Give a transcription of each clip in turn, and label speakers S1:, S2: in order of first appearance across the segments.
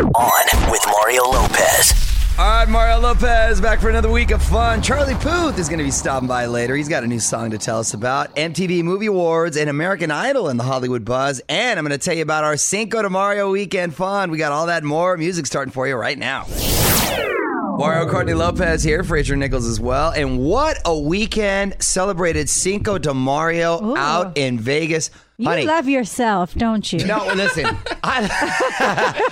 S1: On with Mario Lopez.
S2: All right, Mario Lopez back for another week of fun. Charlie Puth is going to be stopping by later. He's got a new song to tell us about. MTV Movie Awards and American Idol in the Hollywood Buzz. And I'm going to tell you about our Cinco de Mario weekend fun. We got all that and more music starting for you right now. Mario Courtney Lopez here, Fraser Nichols as well. And what a weekend celebrated Cinco de Mario
S3: Ooh.
S2: out in Vegas.
S3: You
S2: Honey,
S3: love yourself, don't you?
S2: no, listen. I,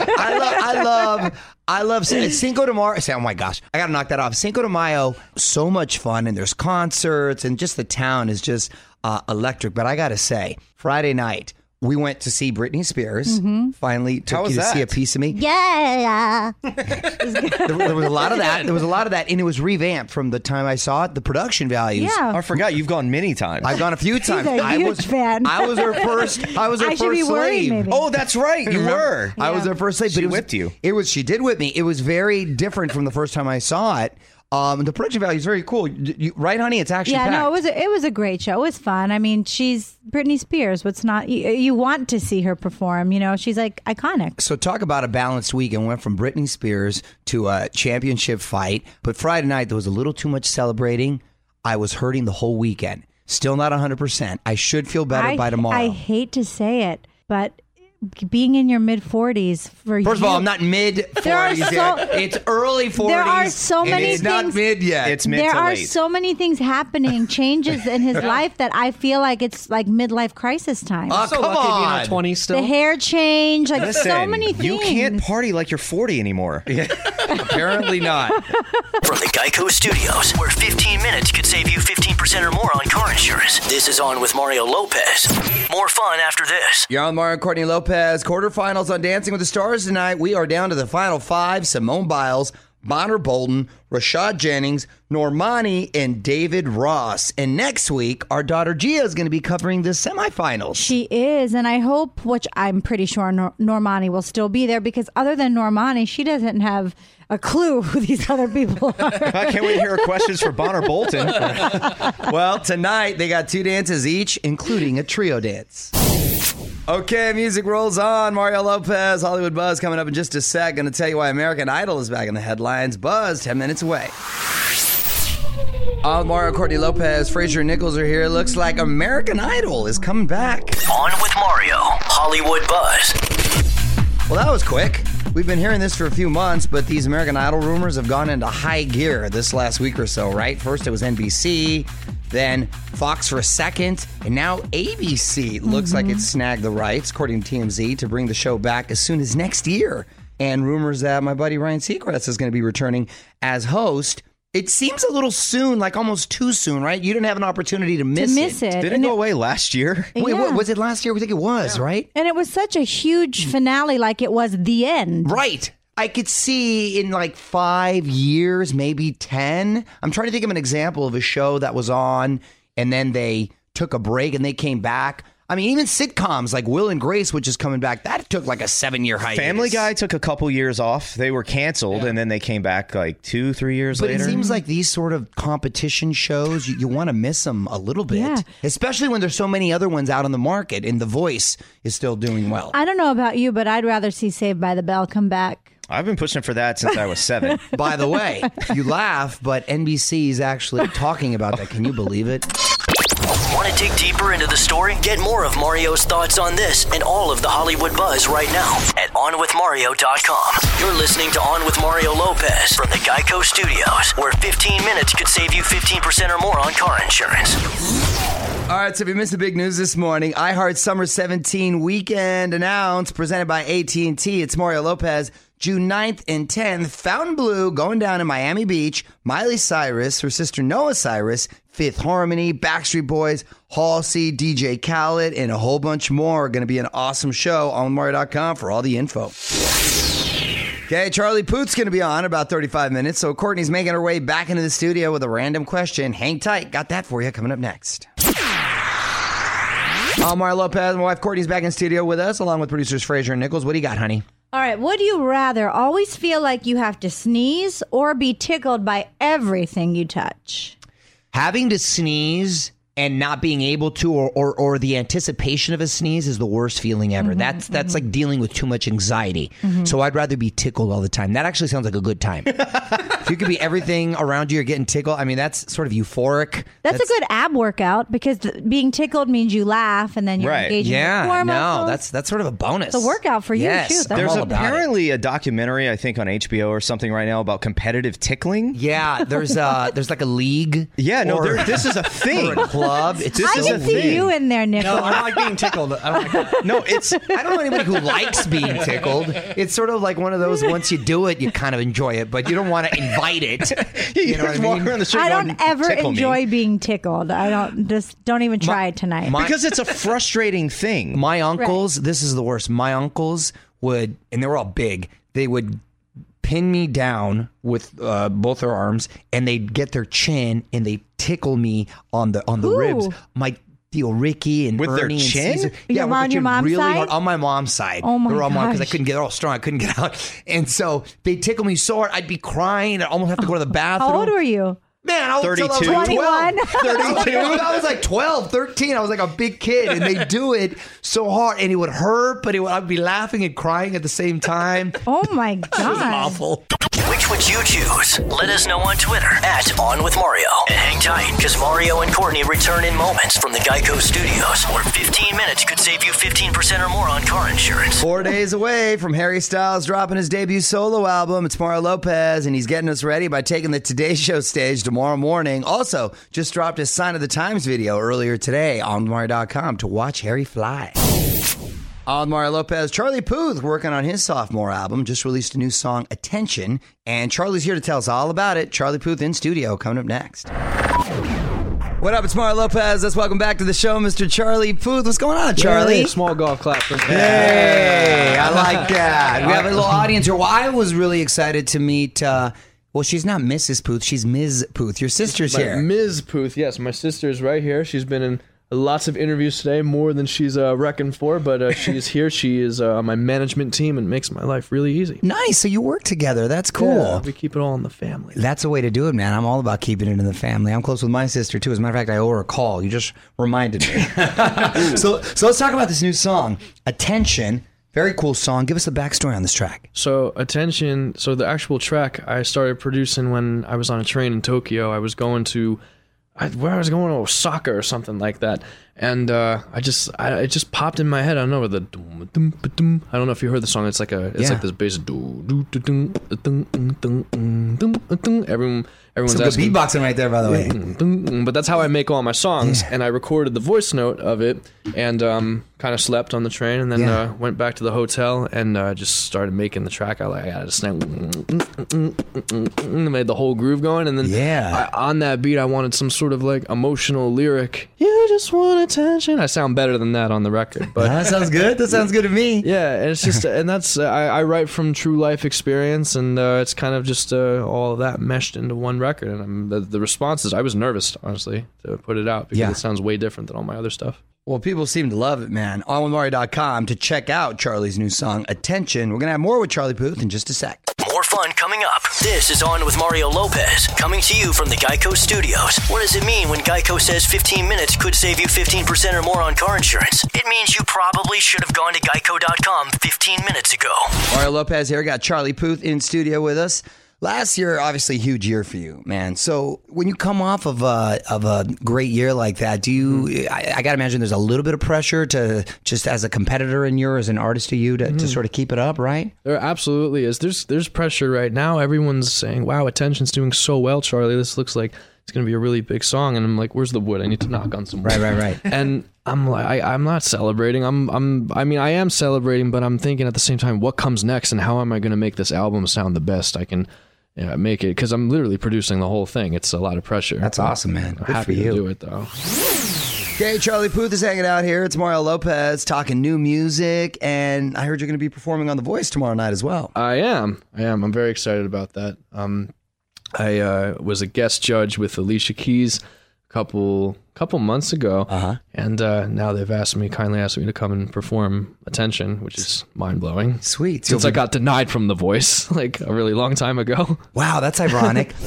S2: I love, I love, I love Cinco de Mayo. Say, oh my gosh, I gotta knock that off. Cinco de Mayo, so much fun, and there's concerts, and just the town is just uh, electric. But I gotta say, Friday night. We went to see Britney Spears.
S3: Mm-hmm.
S2: Finally, took
S4: How was
S2: you to see a piece of me.
S3: Yeah.
S2: There, there was a lot of that. There was a lot of that, and it was revamped from the time I saw it. The production values.
S3: Yeah.
S4: I forgot you've gone many times.
S2: I've gone a few times.
S3: a
S2: I
S3: huge
S2: was
S3: fan.
S2: I was her first. I was her
S3: I
S2: first
S3: should be worried,
S2: slave.
S3: maybe.
S4: oh, that's right. You were.
S2: I was her first slave, but
S4: She
S2: it was,
S4: whipped you.
S2: It was she did whip me. It was very different from the first time I saw it. Um, the production value is very cool, You- right, honey? It's actually
S3: Yeah, no, it was a, it was a great show. It was fun. I mean, she's Britney Spears. What's not you, you want to see her perform? You know, she's like iconic.
S2: So talk about a balanced week and went from Britney Spears to a championship fight. But Friday night there was a little too much celebrating. I was hurting the whole weekend. Still not 100%. I should feel better
S3: I,
S2: by tomorrow.
S3: I hate to say it, but being in your mid forties for
S2: First of all, I'm not mid 40s
S3: There
S2: yet.
S3: so-
S2: It's early 40s.
S3: There are so many
S2: It's not mid yet.
S4: It's mid
S3: there
S4: to
S3: are
S4: late.
S3: so many things happening, changes in his life that I feel like it's like midlife crisis time.
S2: Oh,
S5: so
S2: come
S5: lucky to be in
S2: on.
S5: our 20s still.
S3: the hair change, like
S4: Listen,
S3: so many things.
S4: you can't party like you're 40 anymore.
S2: Apparently not.
S1: From the Geico Studios, where 15 minutes could save you 15% or more on car insurance. This is On with Mario Lopez. More fun after this.
S2: You're on Mario Courtney Lopez. Quarterfinals on Dancing with the Stars tonight. We are down to the final five Simone Biles, Bonner Bolton, Rashad Jennings, Normani, and David Ross. And next week, our daughter Gia is going to be covering the semifinals.
S3: She is, and I hope, which I'm pretty sure Nor- Normani will still be there because other than Normani, she doesn't have a clue who these other people are.
S4: I can't wait to hear questions for Bonner Bolton.
S2: Well, tonight they got two dances each, including a trio dance. Okay, music rolls on. Mario Lopez, Hollywood Buzz coming up in just a sec. Going to tell you why American Idol is back in the headlines. Buzz, 10 minutes away. I'm Mario Courtney Lopez. Fraser Nichols are here. Looks like American Idol is coming back.
S1: On with Mario, Hollywood Buzz.
S2: Well, that was quick. We've been hearing this for a few months, but these American Idol rumors have gone into high gear this last week or so, right? First it was NBC, then Fox for a second, and now ABC looks like it mm-hmm. snagged the rights, according to TMZ, to bring the show back as soon as next year. And rumors that my buddy Ryan Seacrest is going to be returning as host. It seems a little soon, like almost too soon, right? You didn't have an opportunity to
S3: to
S2: miss,
S3: miss it.
S4: Did it
S3: And
S4: go away last year?
S2: Wait,
S3: Yeah.
S2: what, was it last year? We think it was, right?
S3: And it was such a huge finale, like it was the end.
S2: Right. I could see in like five years, maybe 10. I'm trying to think of an example of a show that was on and then they took a break and they came back. I mean, even sitcoms like Will and Grace, which is coming back, that took like a seven year hiatus.
S4: Family Guy took a couple years off. They were canceled, and then they came back like two, three years later.
S2: But
S4: later.
S2: it seems like these sort of competition shows, you, you want to miss them a little bit,
S3: Yeah.
S2: especially when there's so many other ones out on the market and The Voice is still doing well.
S3: I don't know about you, but I'd rather see Saved by the Bell come back.
S4: I've been pushing for that since I was seven.
S2: By the way, you laugh, but NBC is actually talking about that. Can you believe it?
S1: Want to dig deeper into the story? Get more of Mario's thoughts on this and all of the Hollywood buzz right now at OnWithMario.com. You're listening to On with Mario Lopez from the Geico Studios, where 15 minutes could save you 15% or more on car insurance.
S2: All right, so if you missed the big news this morning, iHeart Summer 17 weekend announced, presented by AT&T. It's Mario Lopez, June 9th and 10th. Fontainebleau going down in Miami Beach. Miley Cyrus, her sister Noah Cyrus, Fifth Harmony, Backstreet Boys, Halsey, DJ Khaled, and a whole bunch more. are Going to be an awesome show on Mario.com for all the info. Okay, Charlie Puth's going to be on about 35 minutes. So Courtney's making her way back into the studio with a random question. Hang tight. Got that for you coming up next. Mario Lopez. My wife Courtney's back in studio with us, along with producers Fraser and Nichols. What do you got, honey?
S3: All right, would you rather always feel like you have to sneeze or be tickled by everything you touch?
S2: Having to sneeze and not being able to or, or or the anticipation of a sneeze is the worst feeling ever. Mm-hmm, that's that's mm-hmm. like dealing with too much anxiety. Mm-hmm. So I'd rather be tickled all the time. That actually sounds like a good time. if you could be everything around you, you're getting tickled. I mean, that's sort of euphoric.
S3: That's, a good ab workout because th- being tickled means you laugh and then you're
S4: Right.
S3: engaging
S2: Yeah,
S3: your core
S2: no,
S3: muscles.
S2: that's that's sort of a bonus.
S3: It's a workout for you,
S2: Yes,
S3: too. That's
S4: There's
S2: all about it.
S4: apparently a documentary, I think, on HBO or something right now about competitive tickling.
S2: Yeah, there's uh there's like a league.
S4: Yeah, no,
S2: or-
S4: there, this is a thing.
S2: Or a club. It's
S4: This
S3: I
S4: is
S3: can
S4: a
S3: see
S4: thing.
S3: you in there, Nick.
S5: No, I don't like being tickled. I don't like that.
S4: No, it's
S2: I don't know anybody who likes being tickled. It's sort of like one of those once you do it, you kind of enjoy it, but you don't want to invite it. You know what I
S4: just walk
S2: mean?
S4: around the street
S3: I don't ever
S4: "Tickle me."
S3: enjoy being tickled. I don't just don't even try it tonight.
S2: my-
S4: because it's a frustrating thing.
S2: My uncles, this is the worst. My uncles would, and they were all big. They would pin me down with uh, both their arms, and they'd get their chin and they tickle me on the on the
S3: Who?
S2: ribs. My Theo Ricky and
S4: With their
S2: Ernie and
S4: chin?
S2: Caesar.
S3: Your
S2: yeah, with
S3: mom-
S2: their
S3: your
S2: chin
S3: mom's
S2: really
S3: side?
S2: hard on my mom's side.
S3: Oh, my
S2: they were all because I couldn't get. All strong. I couldn't get out, and so they tickle me so hard. I'd be crying. I'd almost have to go to the bathroom.
S3: How old were you?
S2: Man, I was
S4: 32?
S3: 21?
S2: 32. I was like 12, 13. I was like a big kid, and they do it so hard, and it would hurt, but it would, I'd be laughing and crying at the same time.
S3: Oh my god!
S2: Awful.
S1: Which would you choose? Let us know on Twitter at On With Mario. And hang tight, because Mario and Courtney return in moments from the Geico Studios, where 15 minutes could save you 15% or more on car insurance.
S2: Four days away from Harry Styles dropping his debut solo album. It's Mario Lopez, and he's getting us ready by taking the Today Show stage tomorrow morning. Also, just dropped his Sign of the Times video earlier today on Mario.com to watch Harry fly. On Mario Lopez, Charlie Puth working on his sophomore album, just released a new song, Attention, and Charlie's here to tell us all about it. Charlie Puth in studio coming up next. What up? It's Mario Lopez. Let's welcome back to the show, Mr. Charlie Puth. What's going on, Charlie?
S5: Hey, small golf clap. For
S2: Hey, I like that. We have a little audience here. Well, I was really excited to meet. Uh, well, she's not Mrs. Puth. She's Ms. Puth. Your sister's
S5: My-
S2: here.
S5: Ms. Puth, yes, my sister's right here. She's been in lots of interviews today, more than she's uh, reckoned for, but uh, she's here. She is uh, on my management team and makes my life really easy.
S2: nice. So you work together. That's cool.
S5: Yeah, we keep it all in the family.
S2: That's a way to do it, man. I'm all about keeping it in the family. I'm close with my sister too. As a matter of fact, I owe her a call. You just reminded me. so, so let's talk about this new song, "Attention." Very cool song. Give us the backstory on this track.
S5: So attention. So the actual track I started producing when I was on a train in Tokyo. I was going to, I, where I was going oh, to Osaka or something like that, and uh, I just, I, it just popped in my head. I don't know the, dum, dum, ba, dum. I don't know if you heard the song. It's like a, it's
S2: Yeah.
S5: like this bass. Do, do, do, dum. Everyone, everyone's
S2: Some
S5: asking.
S2: beatboxing right there, by the way.
S5: But that's how I make all my songs, and I recorded the voice note of it, and um, kind of slept on the train, and then
S2: Yeah.
S5: uh, went back to the hotel and uh, just started making the track. I like I snap, made the whole groove going, and then
S2: Yeah.
S5: I, on that beat, I wanted some sort of like emotional lyric. You just want attention. I sound better than that on the record, but
S2: that sounds good. That sounds good to me.
S5: yeah, and it's just, and that's uh, I, I write from true life experience, and uh, it's kind of just uh, all of that meshed into one record. And I'm, the, the responses, I was nervous honestly to put it out because
S2: Yeah.
S5: it sounds way different than all my other stuff.
S2: Well, people seem to love it, man. OnWithMario.com to check out Charlie's new song, Attention. We're going to have more with Charlie Puth in just a sec.
S1: Fun coming up. This is On with Mario Lopez, coming to you from the Geico Studios. What does it mean when Geico says 15 minutes could save you 15% or more on car insurance? It means you probably should have gone to geico.com 15 minutes ago.
S2: Mario Lopez here. Got Charlie Puth in studio with us. Last year, obviously, huge year for you, man. So when you come off of a of a great year like that, do you? Mm-hmm. I, I got to imagine there's a little bit of pressure to just as a competitor in you, as an artist to you, to, to mm-hmm. sort of keep it up, right?
S5: There absolutely is. There's there's pressure right now. Everyone's saying, "Wow, attention's doing so well, Charlie. This looks like it's going to be a really big song." And I'm like, "Where's the wood? I need to knock on some wood."
S2: Right, right, right.
S5: and I'm like, I, I'm not celebrating. I'm, I'm, I mean, I am celebrating, but I'm thinking at the same time, what comes next, and how am I going to make this album sound the best I can yeah, make it? Because I'm literally producing the whole thing. It's a lot of pressure.
S2: That's awesome, man.
S5: I'm
S2: Good
S5: happy to do it though.
S2: Okay, Charlie Puth is hanging out here. It's Mario Lopez talking new music, and I heard you're going to be performing on The Voice tomorrow night as well.
S5: I am. I am. I'm very excited about that. Um, I uh, was a guest judge with Alicia Keys couple couple months ago,
S2: Uh-huh.
S5: and uh, now they've asked me, kindly asked me to come and perform Attention, which is mind blowing.
S2: Sweet.
S5: Since
S2: You'll
S5: I got denied from The Voice like a really long time ago.
S2: wow, that's ironic.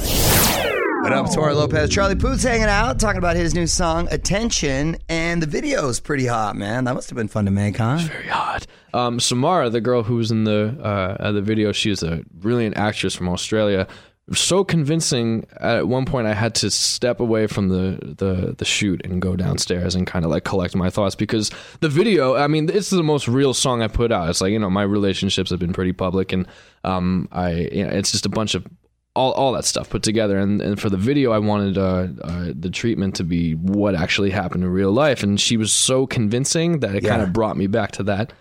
S2: What up, Tora Lopez? Charlie Puth's hanging out, talking about his new song, Attention, and the video is pretty hot, man. That must have been fun to make, huh?
S5: very hot. Um, Samara, the girl who was in the uh, uh, the video, she's a brilliant actress from Australia. So convincing. At one point, I had to step away from the the the shoot and go downstairs and kind of like collect my thoughts because the video. I mean, it's the most real song I put out. It's like you know, my relationships have been pretty public, and um, I you know, it's just a bunch of all, all that stuff put together and, and for the video i wanted uh, uh, the treatment to be what actually happened in real life and she was so convincing that it kind of brought me back to that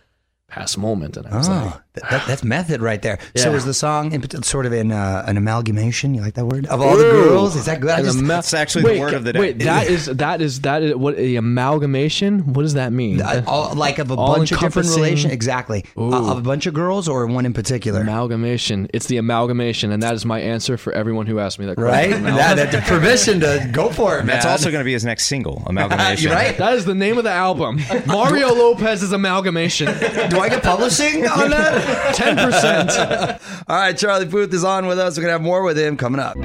S5: past moment and i was like
S2: Oh, that, that, that's method right there. So is the song in, sort of in uh, an amalgamation? You like that word? Of all the girls? Is that good? Just,
S5: ama-
S4: That's actually the word of the day.
S5: Wait, that is that is that is what the amalgamation? What does that mean?
S2: uh, all, like of a
S5: All
S2: bunch of different
S5: encompassing-
S2: relations? Exactly. Uh, of a bunch of girls or one in particular?
S5: amalgamation. It's the amalgamation, and that is my answer for everyone who asked me that
S2: Right?
S5: question.
S2: that, that's permission to go for it, man.
S4: That's also going to be his next single, Amalgamation.
S2: You're right.
S5: That is the name of the album. Mario Lopez's amalgamation.
S2: Do I get publishing on that?
S5: Ten percent.
S2: All right, Charlie Puth is on with us. We're going to have more with him coming up.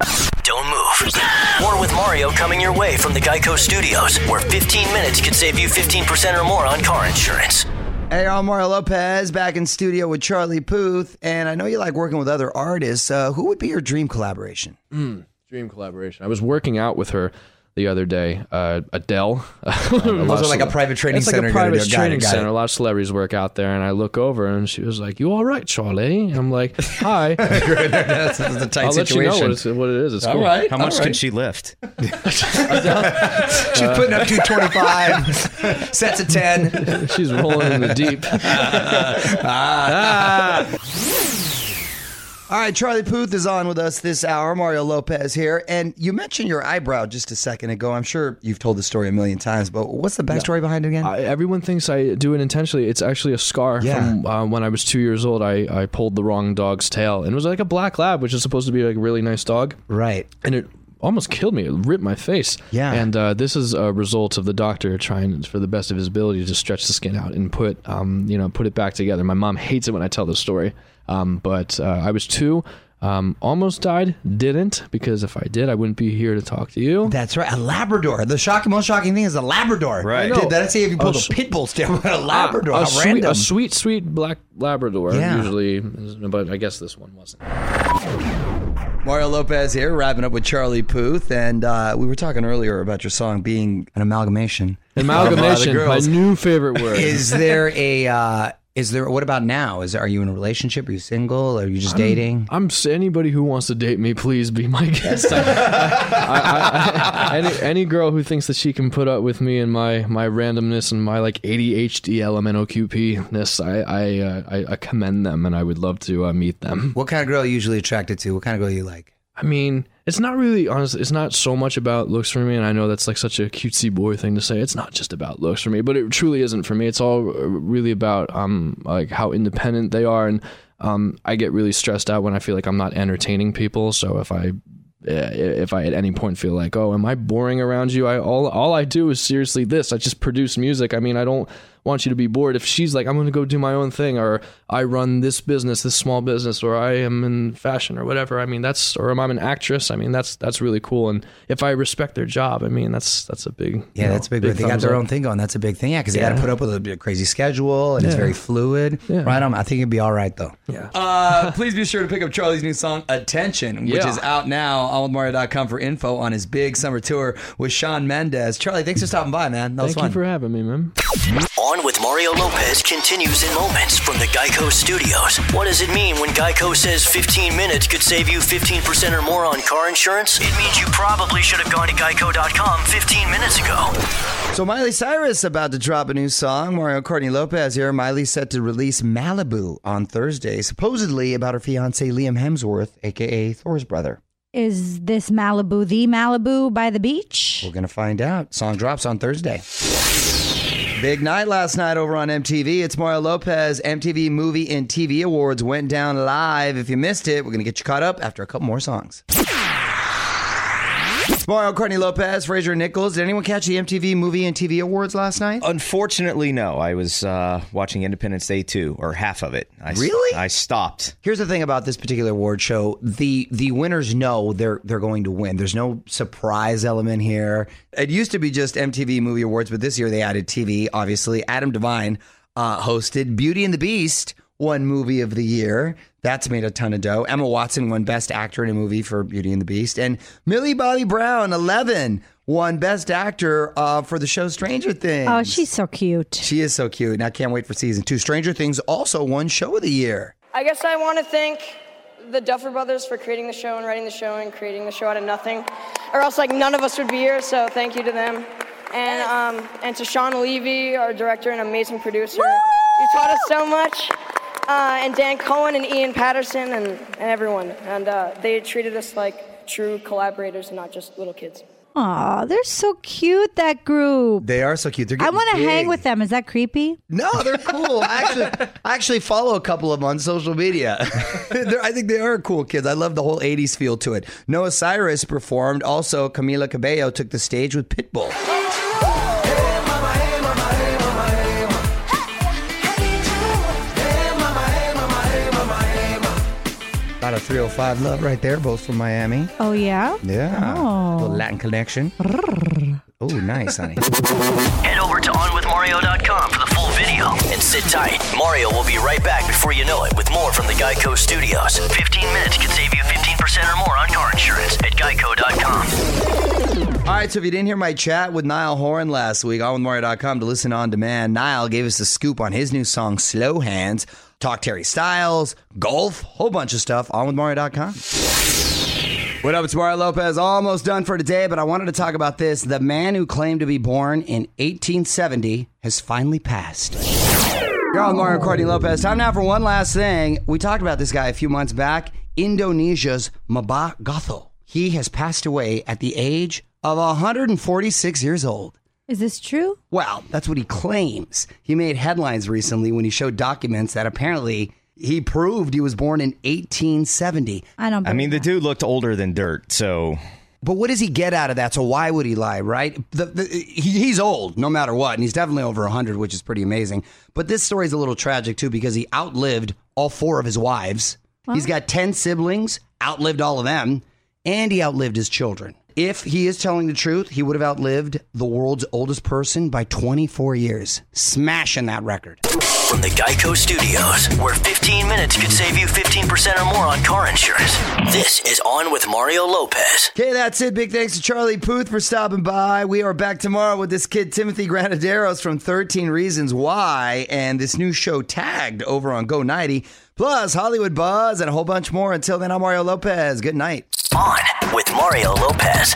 S1: Don't move. More with Mario coming your way from the Geico Studios, where 15 minutes could save you 15% or more on car insurance.
S2: Hey, I'm Mario Lopez back in studio with Charlie Puth. And I know you like working with other artists. Uh, who would be your dream collaboration?
S5: Dream collaboration. I was working out with her the other day. Uh, Adele.
S2: Was it like a private training
S5: it's
S2: center?
S5: like a private
S2: do?
S5: Training
S2: got it.
S5: center. A lot of celebrities work out there, and I look over, and she was like, "You all right, Charlie?" And I'm like, "Hi."
S2: that's, that's a tight
S5: I'll let you know what, it's, what it is. It's
S2: All
S5: cool.
S2: right.
S4: How much
S2: all
S4: can she lift?
S2: Uh, She's putting up 225, sets of 10.
S5: She's rolling in the deep. Ah. Ah.
S2: All right, Charlie Puth is on with us this hour. Mario Lopez here. And you mentioned your eyebrow just a second ago. I'm sure you've told the story a million times, but what's the backstory behind it again?
S5: I, everyone thinks I do it intentionally. It's actually a scar
S2: Yeah.
S5: from uh, when I was two years old. I, I pulled the wrong dog's tail, and it was like a black lab, which is supposed to be like a really nice dog.
S2: right.
S5: and it almost killed me. It ripped my face.
S2: Yeah.
S5: And uh, this is a result of the doctor trying, for the best of his ability, to stretch the skin out and put, um, you know, put it back together. My mom hates it when I tell this story. Um, but uh, I was two. Um, almost died, didn't because if I did, I wouldn't be here to talk to you.
S2: That's right. A Labrador. The shocking, most shocking thing is a Labrador.
S4: Right.
S2: Did that say if you pulled
S5: a
S2: pit bull still, but a Labrador.
S5: a
S2: How
S5: sweet,
S2: random.
S5: a sweet, sweet black Labrador.
S2: Yeah.
S5: Usually, but I guess this one wasn't.
S2: Mario Lopez here, wrapping up with Charlie Puth, and uh, we were talking earlier about your song being an amalgamation.
S5: Amalgamation,
S2: of, the
S5: my new favorite word.
S2: Is there a? Uh, is there? What about now? Is are you in a relationship? Are you single? Are you just dating?
S5: I'm s- anybody who wants to date me, please be my guest. I, I, I, any any girl who thinks that she can put up with me and my my randomness and my like ADHD LMNOQP ness, I I, uh, I I commend them and I would love to uh, meet them.
S2: What kind of girl are you usually attracted to? What kind of girl you like?
S5: I mean, it's not really honest. It's not so much about looks for me, and I know that's like such a cutesy boy thing to say. It's not just about looks for me, but it truly isn't for me. It's all uh, really about um like how independent they are, and um I get really stressed out when I feel like I'm not entertaining people. So if I if I at any point feel like, oh, am I boring around you? I all all I do is seriously this. I just produce music. I mean, I don't want you to be bored. If she's like, I'm going to go do my own thing, or I run this business, this small business, or I am in fashion, or whatever. I mean, that's or I'm an actress. I mean, that's that's really cool. And if I respect their job, I mean, that's that's a big
S2: Yeah,
S5: you know,
S2: that's a big. Thing. They got
S5: thumbs
S2: their
S5: up.
S2: own thing going. That's a big thing. Yeah, because they got to put up with a crazy schedule, and it's very fluid.
S5: Yeah.
S2: Right on. I think it'd be all right though.
S5: Yeah.
S2: Uh, please be sure to pick up Charlie's new song "Attention," which
S5: Yeah.
S2: is out now on Mario.com for info on his big summer tour with Shawn Mendes. Charlie, thanks for stopping by, man. That was
S5: Thank
S2: fun.
S5: you for having me, man.
S1: On with Mario Lopez continues in moments from the Geico Studios. What does it mean when Geico says 15 minutes could save you 15% or more on car insurance? It means you probably should have gone to geico.com 15 minutes ago.
S2: So Miley Cyrus about to drop a new song. Mario Courtney Lopez here. Miley's set to release Malibu on Thursday, supposedly about her fiance Liam Hemsworth, aka Thor's brother.
S3: Is this Malibu the Malibu by the beach?
S2: We're gonna find out. Song drops on Thursday. Big night last night over on MTV. It's Mario Lopez. MTV Movie and TV Awards went down live. If you missed it, we're gonna get you caught up after a couple more songs. Mario Courtney Lopez, Fraser Nichols. Did anyone catch the MTV Movie and TV Awards last night?
S4: Unfortunately, no. I was uh, watching Independence Day 2, or half of it. I,
S2: Really?
S4: I stopped.
S2: Here's the thing about this particular award show: the the winners know they're they're going to win. There's no surprise element here. It used to be just MTV Movie Awards, but this year they added TV. Obviously, Adam DeVine uh, hosted Beauty and the Beast. Won Movie of the Year. That's made a ton of dough. Emma Watson won Best Actor in a Movie for Beauty and the Beast. And Millie Bobby Brown, 11, won Best Actor uh, for the show Stranger Things.
S3: Oh, she's so cute.
S2: She is so cute, and I can't wait for season two. Stranger Things also won Show of the Year.
S6: I guess I want to thank the Duffer Brothers for creating the show and writing the show and creating the show out of nothing, or else like none of us would be here. So thank you to them, and um, and to Shawn Levy, our director and amazing producer. You taught us so much, uh, and Dan Cohen and Iain Paterson and, and everyone, and uh, they treated us like true collaborators and not just little kids.
S3: Aw, they're so cute, that group.
S2: They are so cute. They're
S3: I
S2: getting
S3: want to hang with them. Is that creepy?
S2: No, they're cool. I actually, I actually follow a couple of them on social media. They're- I think they are cool kids. I love the whole '80s feel to it. Noah Cyrus performed. Also, Camila Cabello took the stage with Pitbull. About 305 love right there, both from Miami.
S3: Oh yeah.
S2: Yeah.
S3: Oh.
S2: Little Latin connection. Oh, nice, honey.
S1: Head over to OnWithMario.com for the full video and sit tight. Mario will be right back before you know it with more from the Geico Studios. 15 minutes can save you 15% or more on car insurance at Geico.com.
S2: All right, so if you didn't hear my chat with Niall Horan last week, on onwithmario.com to listen on demand, Niall gave us a scoop on his new song, Slow Hands. Talk Terry Styles, golf, whole bunch of stuff, on onwithmario.com. What up, it's Mario Lopez. Almost done for today, but I wanted to talk about this. The man who claimed to be born in 1870 has finally passed. You're on Mario Courtney Lopez. Time now for one last thing. We talked about this guy a few months back. Indonesia's Mabah Gotho. He has passed away at the age of 146 years old.
S3: Is this true?
S2: Well, that's what he claims. He made headlines recently when he showed documents that apparently he proved he was born in 1870.
S3: I don't.
S4: I mean, the dude looked older than dirt, so
S2: But what does he get out of that? So why would he lie, right? The, the, he, he's old, no matter what, and he's definitely over 100, which is pretty amazing. But this story is a little tragic, too, because he outlived all four of his wives. He's got 10 siblings, outlived all of them, and he outlived his children. If he is telling the truth, he would have outlived the world's oldest person by 24 years, smashing that record.
S1: From the Geico Studios, where 15 minutes could save you 15% or more on car insurance. This is On with Mario Lopez.
S2: Okay, that's it. Big thanks to Charlie Puth for stopping by. We are back tomorrow with this kid, Timothy Granaderos from 13 Reasons Why, and this new show, Tagged, over on Go 90, plus Hollywood Buzz and a whole bunch more. Until then, I'm Mario Lopez. Good night.
S1: On with Mario Lopez.